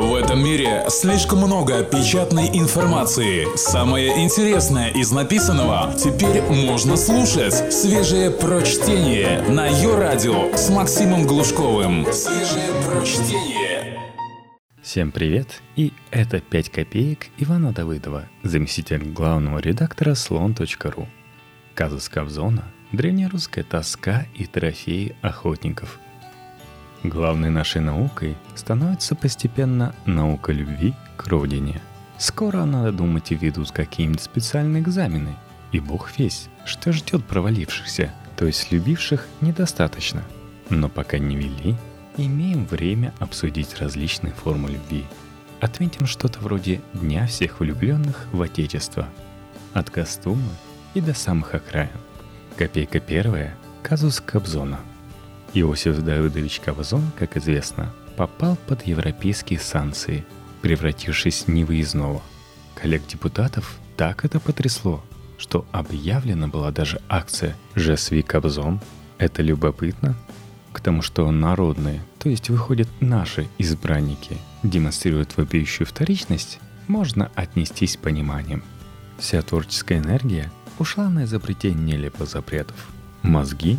В этом мире слишком много печатной информации. Самое интересное из написанного теперь можно слушать. Свежее прочтение на ее радио с Максимом Глушковым. Свежее прочтение. Всем привет, и это 5 копеек Ивана Давыдова, заместитель главного редактора слон.ру. Казус Кобзона, древнерусская тоска и трофеи охотников – Главной нашей наукой становится постепенно наука любви к родине. Скоро надо думать и ведут какие-нибудь специальные экзамены. И бог весь, что ждет провалившихся, то есть любивших недостаточно. Но пока не вели, имеем время обсудить различные формы любви. Отметим что-то вроде Дня всех влюбленных в Отечество. От костюма и до самых окраин. Копейка первая – казус Кобзона – Иосиф Давыдович Кобзон, как известно, попал под европейские санкции, превратившись в невыездного. Коллег депутатов так это потрясло, что объявлена была даже акция «Жесви Кобзон». Это любопытно, к тому, что народные, то есть выходят наши избранники, демонстрируют вопиющую вторичность, можно отнестись с пониманием. Вся творческая энергия ушла на изобретение нелепых запретов. Мозги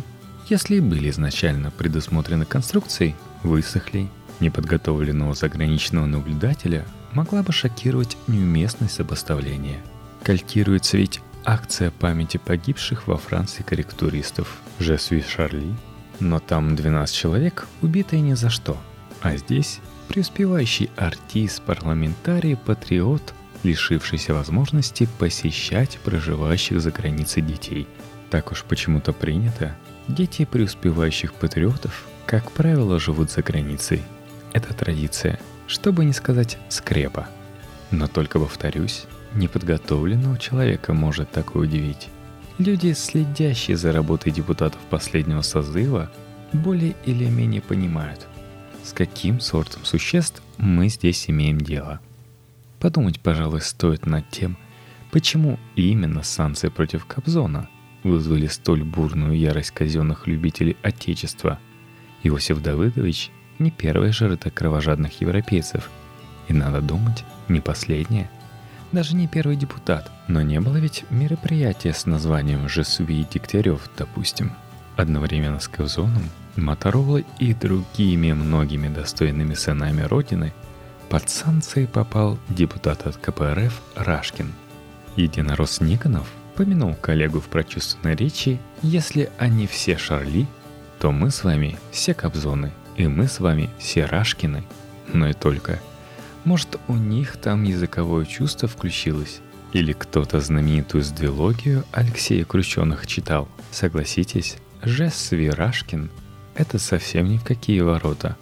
если и были изначально предусмотрены конструкцией, высохли, неподготовленного заграничного наблюдателя могла бы шокировать неуместность сопоставления. Калькируется ведь акция памяти погибших во Франции корректуристов «Жесви Шарли», но там 12 человек, убитые ни за что. А здесь преуспевающий артист, парламентарий, патриот, лишившийся возможности посещать проживающих за границей детей. Так уж почему-то принято, Дети преуспевающих патриотов, как правило, живут за границей. Это традиция, чтобы не сказать скрепа. Но только повторюсь, неподготовленного человека может такое удивить. Люди, следящие за работой депутатов последнего созыва, более или менее понимают, с каким сортом существ мы здесь имеем дело. Подумать, пожалуй, стоит над тем, почему именно санкции против Кобзона – вызвали столь бурную ярость казенных любителей Отечества. Иосиф Давыдович не первая жертва кровожадных европейцев. И надо думать, не последняя. Даже не первый депутат. Но не было ведь мероприятия с названием «Жесуи Дегтярев», допустим. Одновременно с Кевзоном, Моторолой и другими многими достойными сынами Родины под санкции попал депутат от КПРФ Рашкин. Единорос Никонов – помянул коллегу в прочувственной речи, если они все Шарли, то мы с вами все Кобзоны, и мы с вами все Рашкины. Но и только. Может, у них там языковое чувство включилось? Или кто-то знаменитую сдвилогию Алексея Крученых читал? Согласитесь, Жес Рашкин — это совсем ни в какие ворота.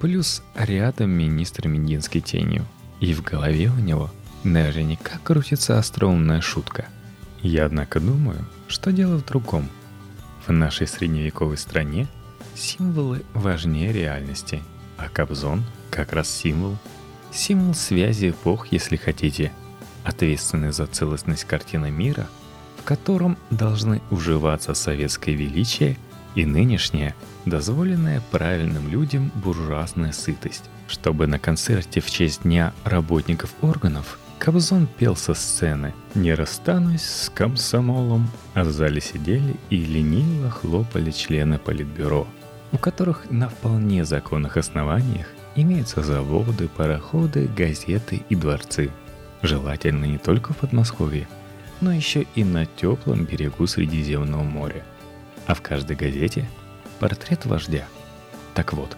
Плюс рядом министр Мединской тенью. И в голове у него наверняка крутится остроумная шутка — я, однако, думаю, что дело в другом. В нашей средневековой стране символы важнее реальности, а Кобзон как раз символ. Символ связи эпох, если хотите, ответственный за целостность картины мира, в котором должны уживаться советское величие и нынешняя, дозволенная правильным людям буржуазная сытость, чтобы на концерте в честь Дня работников органов – Кобзон пел со сцены «Не расстанусь с комсомолом», а в зале сидели и лениво хлопали члены политбюро, у которых на вполне законных основаниях имеются заводы, пароходы, газеты и дворцы. Желательно не только в Подмосковье, но еще и на теплом берегу Средиземного моря. А в каждой газете портрет вождя. Так вот,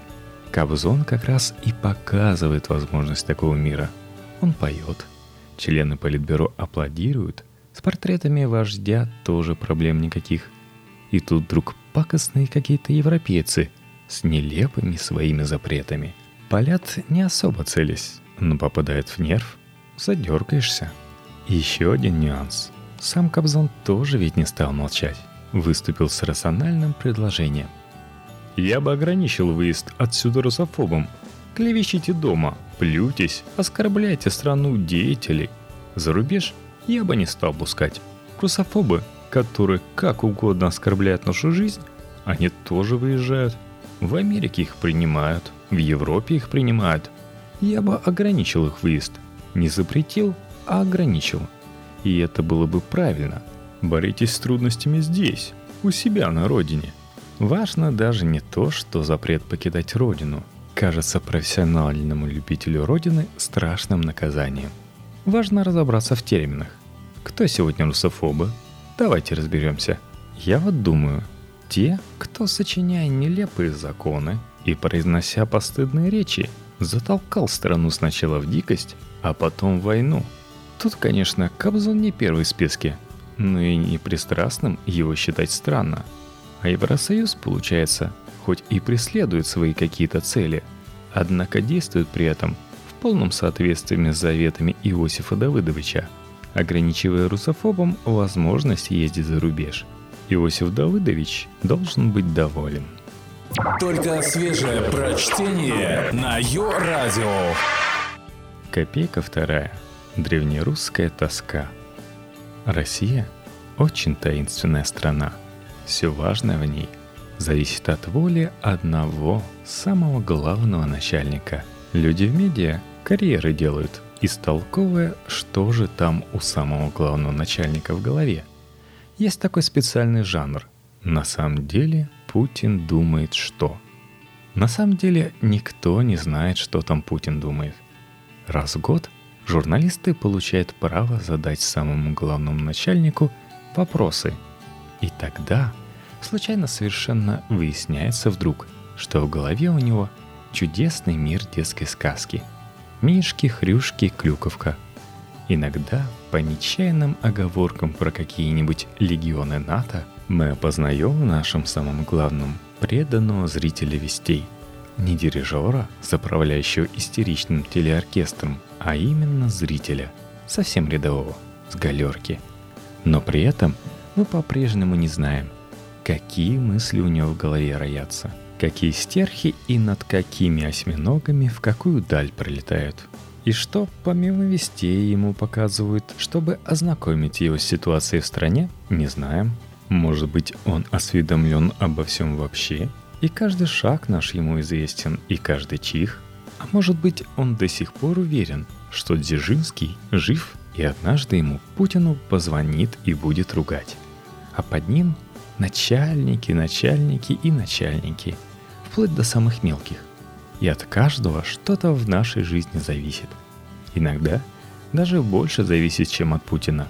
Кобзон как раз и показывает возможность такого мира. Он поет, Члены Политбюро аплодируют. С портретами вождя тоже проблем никаких. И тут вдруг пакостные какие-то европейцы с нелепыми своими запретами. Палят не особо целясь, но попадает в нерв, задергаешься. Еще один нюанс. Сам Кобзон тоже ведь не стал молчать. Выступил с рациональным предложением. «Я бы ограничил выезд отсюда русофобом. Клевещите дома, плюйтесь, оскорбляйте страну деятелей. За рубеж я бы не стал пускать. Русофобы, которые как угодно оскорбляют нашу жизнь, они тоже выезжают. В Америке их принимают, в Европе их принимают. я бы ограничил их выезд. Не запретил, а ограничил. И это было бы правильно. Боритесь с трудностями здесь, у себя на родине. Важно даже не то, что запрет покидать родину кажется профессиональному любителю родины страшным наказанием. Важно разобраться в терминах. Кто сегодня русофобы? Давайте разберемся. Я вот думаю, те, кто, сочиняя нелепые законы и произнося постыдные речи, затолкал страну сначала в дикость, а потом в войну. Тут, конечно, Кобзон не первый в списке, но и непристрастным его считать странно. А Евросоюз, получается, хоть и преследует свои какие-то цели, однако действует при этом в полном соответствии с заветами Иосифа Давыдовича, ограничивая русофобам возможность ездить за рубеж. Иосиф Давыдович должен быть доволен. Только свежее прочтение на Йо-Радио. Копейка вторая. Древнерусская тоска. Россия – очень таинственная страна. Все важное в ней зависит от воли одного, самого главного начальника. Люди в медиа карьеры делают, истолковывая, что же там у самого главного начальника в голове. Есть такой специальный жанр. На самом деле Путин думает что? На самом деле никто не знает, что там Путин думает. Раз в год журналисты получают право задать самому главному начальнику вопросы. И тогда случайно совершенно выясняется вдруг, что в голове у него чудесный мир детской сказки. Мишки, хрюшки, клюковка. Иногда по нечаянным оговоркам про какие-нибудь легионы НАТО мы опознаем в нашем самом главном преданного зрителя вестей. Не дирижера, заправляющего истеричным телеоркестром, а именно зрителя, совсем рядового, с галерки. Но при этом мы по-прежнему не знаем, какие мысли у него в голове роятся, какие стерхи и над какими осьминогами в какую даль пролетают. И что, помимо вестей, ему показывают, чтобы ознакомить его с ситуацией в стране, не знаем. Может быть, он осведомлен обо всем вообще, и каждый шаг наш ему известен, и каждый чих. А может быть, он до сих пор уверен, что Дзержинский жив, и однажды ему Путину позвонит и будет ругать. А под ним начальники, начальники и начальники, вплоть до самых мелких. И от каждого что-то в нашей жизни зависит. Иногда даже больше зависит, чем от Путина.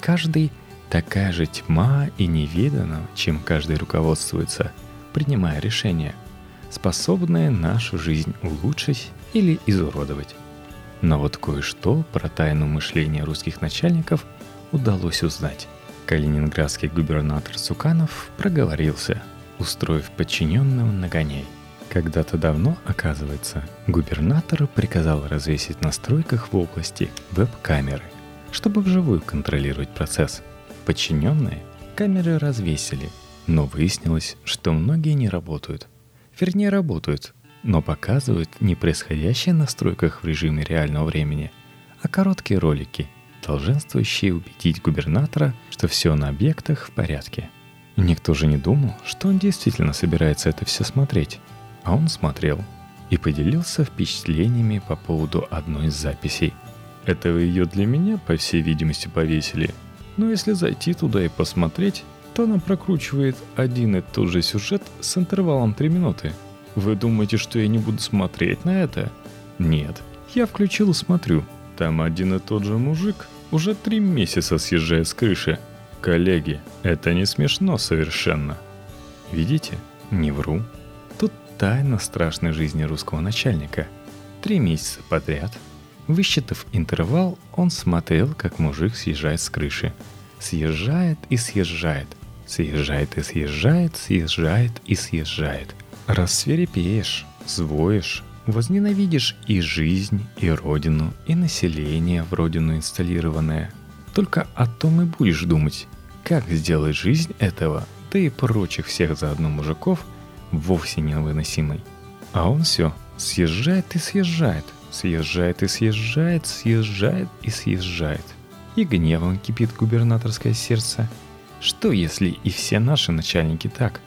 Каждый такая же тьма и неведано, чем каждый руководствуется, принимая решения, способные нашу жизнь улучшить или изуродовать. Но вот кое-что про тайну мышления русских начальников удалось узнать. Калининградский губернатор Суканов проговорился, устроив подчиненным нагоняй. Когда-то давно, оказывается, губернатор приказал развесить на стройках в области веб-камеры, чтобы вживую контролировать процесс. Подчиненные камеры развесили, но выяснилось, что многие не работают. Вернее, работают, но показывают не происходящее на стройках в режиме реального времени, а короткие ролики – долженствующие убедить губернатора, что все на объектах в порядке. никто же не думал, что он действительно собирается это все смотреть. А он смотрел и поделился впечатлениями по поводу одной из записей. Это ее для меня, по всей видимости, повесили. Но если зайти туда и посмотреть, то она прокручивает один и тот же сюжет с интервалом 3 минуты. Вы думаете, что я не буду смотреть на это? Нет, я включил и смотрю. Там один и тот же мужик уже три месяца съезжает с крыши. Коллеги, это не смешно совершенно. Видите? Не вру. Тут тайна страшной жизни русского начальника. Три месяца подряд. Высчитав интервал, он смотрел, как мужик съезжает с крыши. Съезжает и съезжает. Съезжает и съезжает, съезжает и съезжает. Рассверепеешь, звоешь, Возненавидишь и жизнь, и родину, и население в родину инсталлированное. Только о том и будешь думать, как сделать жизнь этого, да и прочих всех заодно мужиков, вовсе невыносимой. А он все съезжает и съезжает, съезжает и съезжает, съезжает и съезжает. И гневом кипит губернаторское сердце. Что если и все наши начальники так?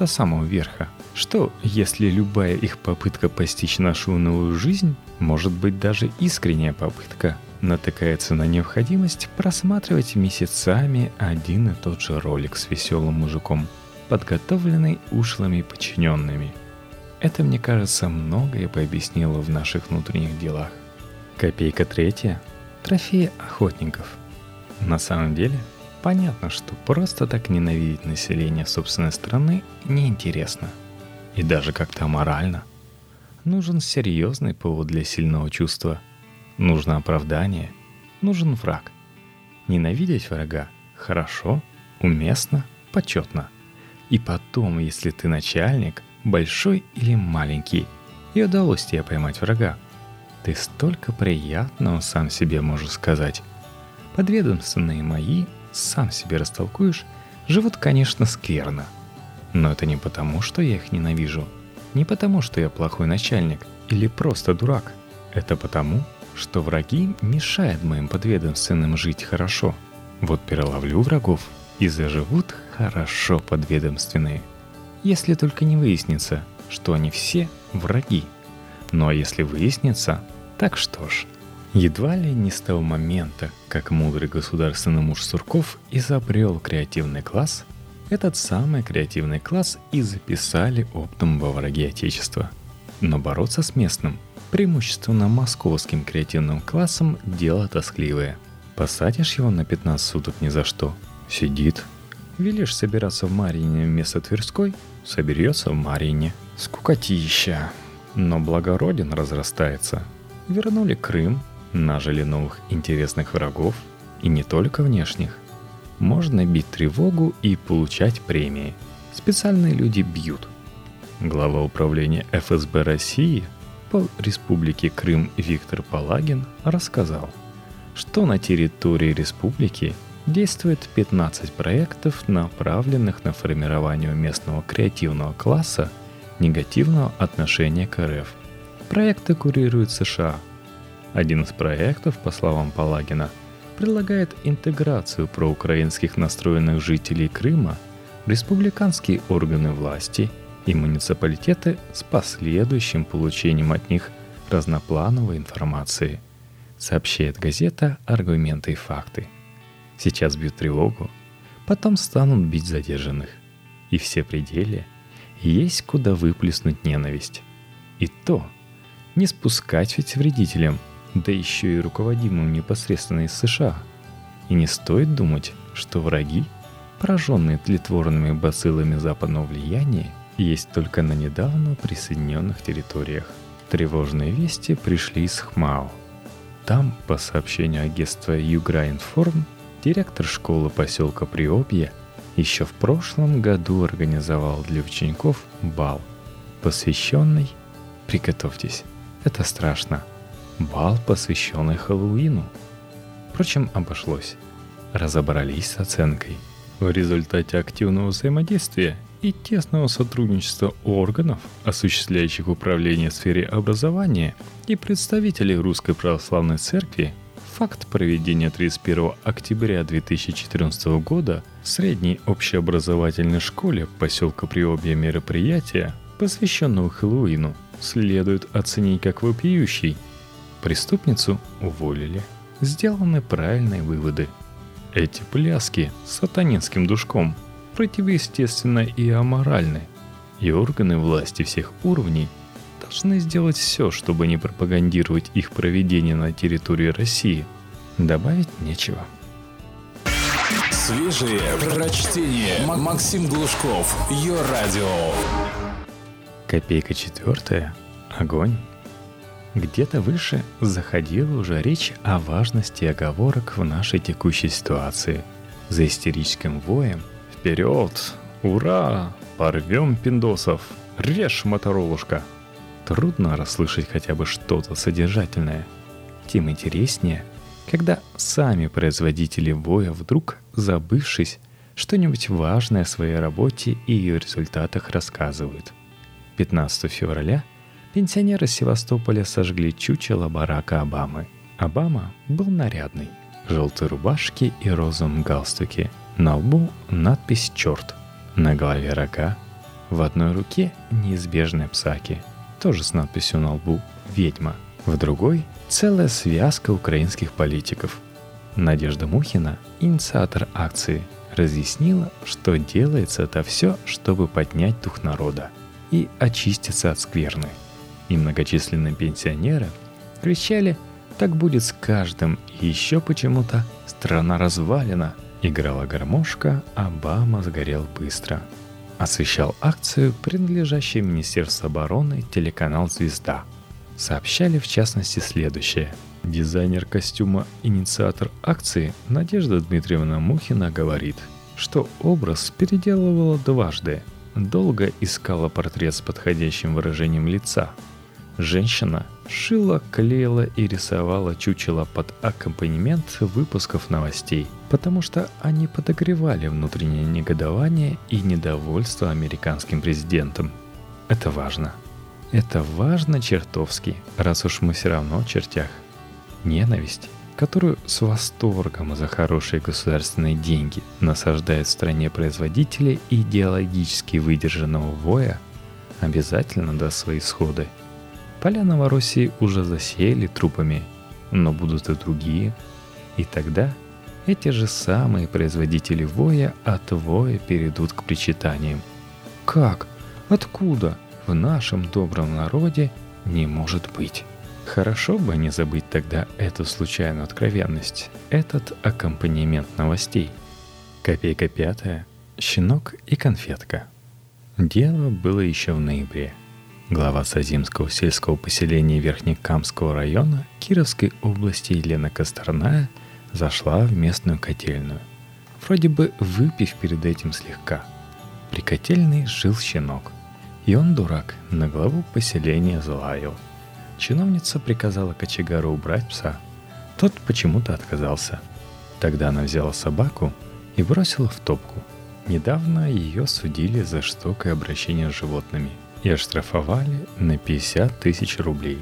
До самого верха. Что, если любая их попытка постичь нашу новую жизнь, может быть даже искренняя попытка, натыкается на необходимость просматривать месяцами один и тот же ролик с веселым мужиком, подготовленный ушлыми подчиненными. Это, мне кажется, многое бы объяснило в наших внутренних делах. Копейка третья – трофеи охотников. На самом деле, понятно, что просто так ненавидеть население собственной страны неинтересно. И даже как-то морально. Нужен серьезный повод для сильного чувства – Нужно оправдание, нужен враг. Ненавидеть врага хорошо, уместно, почетно. И потом, если ты начальник, большой или маленький, и удалось тебе поймать врага, ты столько приятного сам себе можешь сказать. Подведомственные мои, сам себе растолкуешь, живут, конечно, скверно. Но это не потому, что я их ненавижу. Не потому, что я плохой начальник или просто дурак. Это потому, что враги мешают моим подведомственным жить хорошо. Вот переловлю врагов и заживут хорошо подведомственные. Если только не выяснится, что они все враги. Ну а если выяснится, так что ж. Едва ли не с того момента, как мудрый государственный муж Сурков изобрел креативный класс, этот самый креативный класс и записали оптом во враги Отечества. Но бороться с местным – преимущественно московским креативным классом дело тоскливое. Посадишь его на 15 суток ни за что. Сидит. Велишь собираться в Марине вместо Тверской, соберется в Марине. Скукотища. Но благороден разрастается. Вернули Крым, нажили новых интересных врагов, и не только внешних. Можно бить тревогу и получать премии. Специальные люди бьют. Глава управления ФСБ России – по Республике Крым Виктор Палагин рассказал, что на территории республики действует 15 проектов, направленных на формирование местного креативного класса негативного отношения к РФ. Проекты курируют США. Один из проектов, по словам Палагина, предлагает интеграцию проукраинских настроенных жителей Крыма в республиканские органы власти – и муниципалитеты с последующим получением от них разноплановой информации, сообщает газета «Аргументы и факты». Сейчас бьют тревогу, потом станут бить задержанных. И все пределы есть куда выплеснуть ненависть. И то не спускать ведь вредителям, да еще и руководимым непосредственно из США. И не стоит думать, что враги, пораженные тлетворными бациллами западного влияния, есть только на недавно присоединенных территориях. Тревожные вести пришли из ХМАО. Там, по сообщению агентства Юграинформ, директор школы поселка Приобье еще в прошлом году организовал для учеников бал, посвященный, приготовьтесь, это страшно, бал, посвященный Хэллоуину. Впрочем, обошлось. Разобрались с оценкой. В результате активного взаимодействия и тесного сотрудничества органов, осуществляющих управление в сфере образования, и представителей Русской Православной Церкви, факт проведения 31 октября 2014 года в средней общеобразовательной школе поселка Приобья мероприятия, посвященного Хэллоуину, следует оценить как вопиющий. Преступницу уволили. Сделаны правильные выводы. Эти пляски с сатанинским душком – противоестественно и аморальны, и органы власти всех уровней должны сделать все, чтобы не пропагандировать их проведение на территории России. Добавить нечего. Свежие прочтение. Максим Глушков. Ее радио. Копейка четвертая. Огонь. Где-то выше заходила уже речь о важности оговорок в нашей текущей ситуации. За истерическим воем – Вперед! Ура! Порвем пиндосов! Режь, моторолушка! Трудно расслышать хотя бы что-то содержательное. Тем интереснее, когда сами производители боя вдруг, забывшись, что-нибудь важное о своей работе и ее результатах рассказывают. 15 февраля пенсионеры Севастополя сожгли чучело Барака Обамы. Обама был нарядный, желтой рубашке и розовом галстуке – на лбу надпись «Черт», на голове рога, В одной руке неизбежная псаки, тоже с надписью на лбу «Ведьма». В другой – целая связка украинских политиков. Надежда Мухина, инициатор акции, разъяснила, что делается это все, чтобы поднять дух народа и очиститься от скверны. И многочисленные пенсионеры кричали «Так будет с каждым!» и еще почему-то «Страна развалена!» Играла гармошка, Обама сгорел быстро. Освещал акцию, принадлежащий Министерству обороны, телеканал «Звезда». Сообщали в частности следующее. Дизайнер костюма «Инициатор акции» Надежда Дмитриевна Мухина говорит, что образ переделывала дважды. Долго искала портрет с подходящим выражением лица. Женщина шила, клеила и рисовала чучело под аккомпанемент выпусков новостей, потому что они подогревали внутреннее негодование и недовольство американским президентом. Это важно. Это важно чертовски, раз уж мы все равно в чертях. Ненависть, которую с восторгом за хорошие государственные деньги насаждают в стране производители идеологически выдержанного воя, обязательно даст свои сходы – Поля Новороссии уже засеяли трупами, но будут и другие. И тогда эти же самые производители воя от воя перейдут к причитаниям. Как? Откуда? В нашем добром народе не может быть. Хорошо бы не забыть тогда эту случайную откровенность, этот аккомпанемент новостей. Копейка пятая, щенок и конфетка. Дело было еще в ноябре – Глава Сазимского сельского поселения Верхнекамского района Кировской области Елена Косторная зашла в местную котельную. Вроде бы выпив перед этим слегка. При котельной жил щенок. И он, дурак, на главу поселения залаял. Чиновница приказала кочегару убрать пса. Тот почему-то отказался. Тогда она взяла собаку и бросила в топку. Недавно ее судили за жестокое обращение с животными – и оштрафовали на 50 тысяч рублей.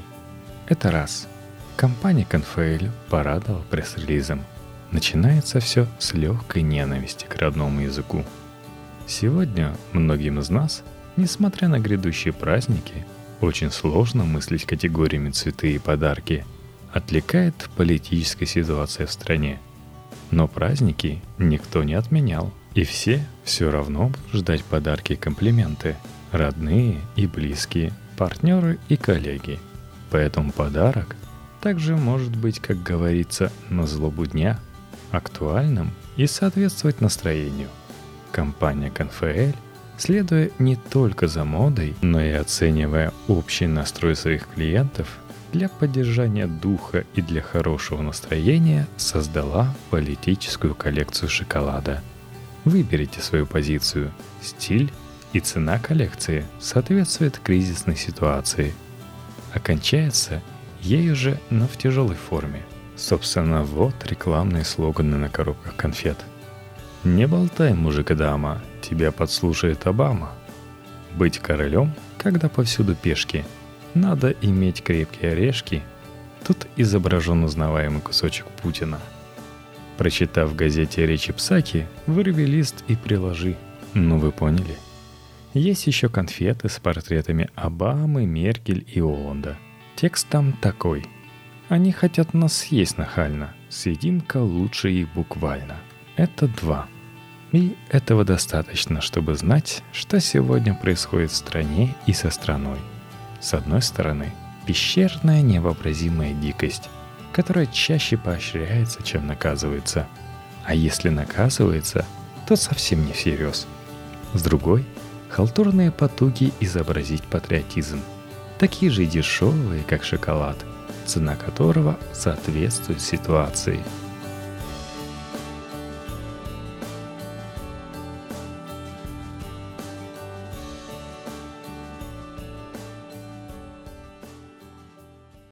Это раз. Компания Конфейль порадовала пресс-релизом. Начинается все с легкой ненависти к родному языку. Сегодня многим из нас, несмотря на грядущие праздники, очень сложно мыслить категориями цветы и подарки. Отвлекает политическая ситуация в стране. Но праздники никто не отменял, и все все равно будут ждать подарки и комплименты – родные и близкие, партнеры и коллеги. Поэтому подарок также может быть, как говорится, на злобу дня, актуальным и соответствовать настроению. Компания Конфеэль, следуя не только за модой, но и оценивая общий настрой своих клиентов, для поддержания духа и для хорошего настроения создала политическую коллекцию шоколада. Выберите свою позицию, стиль и цена коллекции соответствует кризисной ситуации. Окончается ею же, но в тяжелой форме. Собственно, вот рекламные слоганы на коробках конфет. «Не болтай, мужик и дама, тебя подслушает Обама». «Быть королем, когда повсюду пешки. Надо иметь крепкие орешки». Тут изображен узнаваемый кусочек Путина. Прочитав в газете речи Псаки, вырви лист и приложи. Ну вы поняли – есть еще конфеты с портретами Обамы, Меркель и Оланда. Текст там такой. Они хотят нас съесть нахально. Съедим-ка лучше их буквально. Это два. И этого достаточно, чтобы знать, что сегодня происходит в стране и со страной. С одной стороны, пещерная невообразимая дикость, которая чаще поощряется, чем наказывается. А если наказывается, то совсем не всерьез. С другой – халтурные потуги изобразить патриотизм, такие же дешевые, как шоколад, цена которого соответствует ситуации –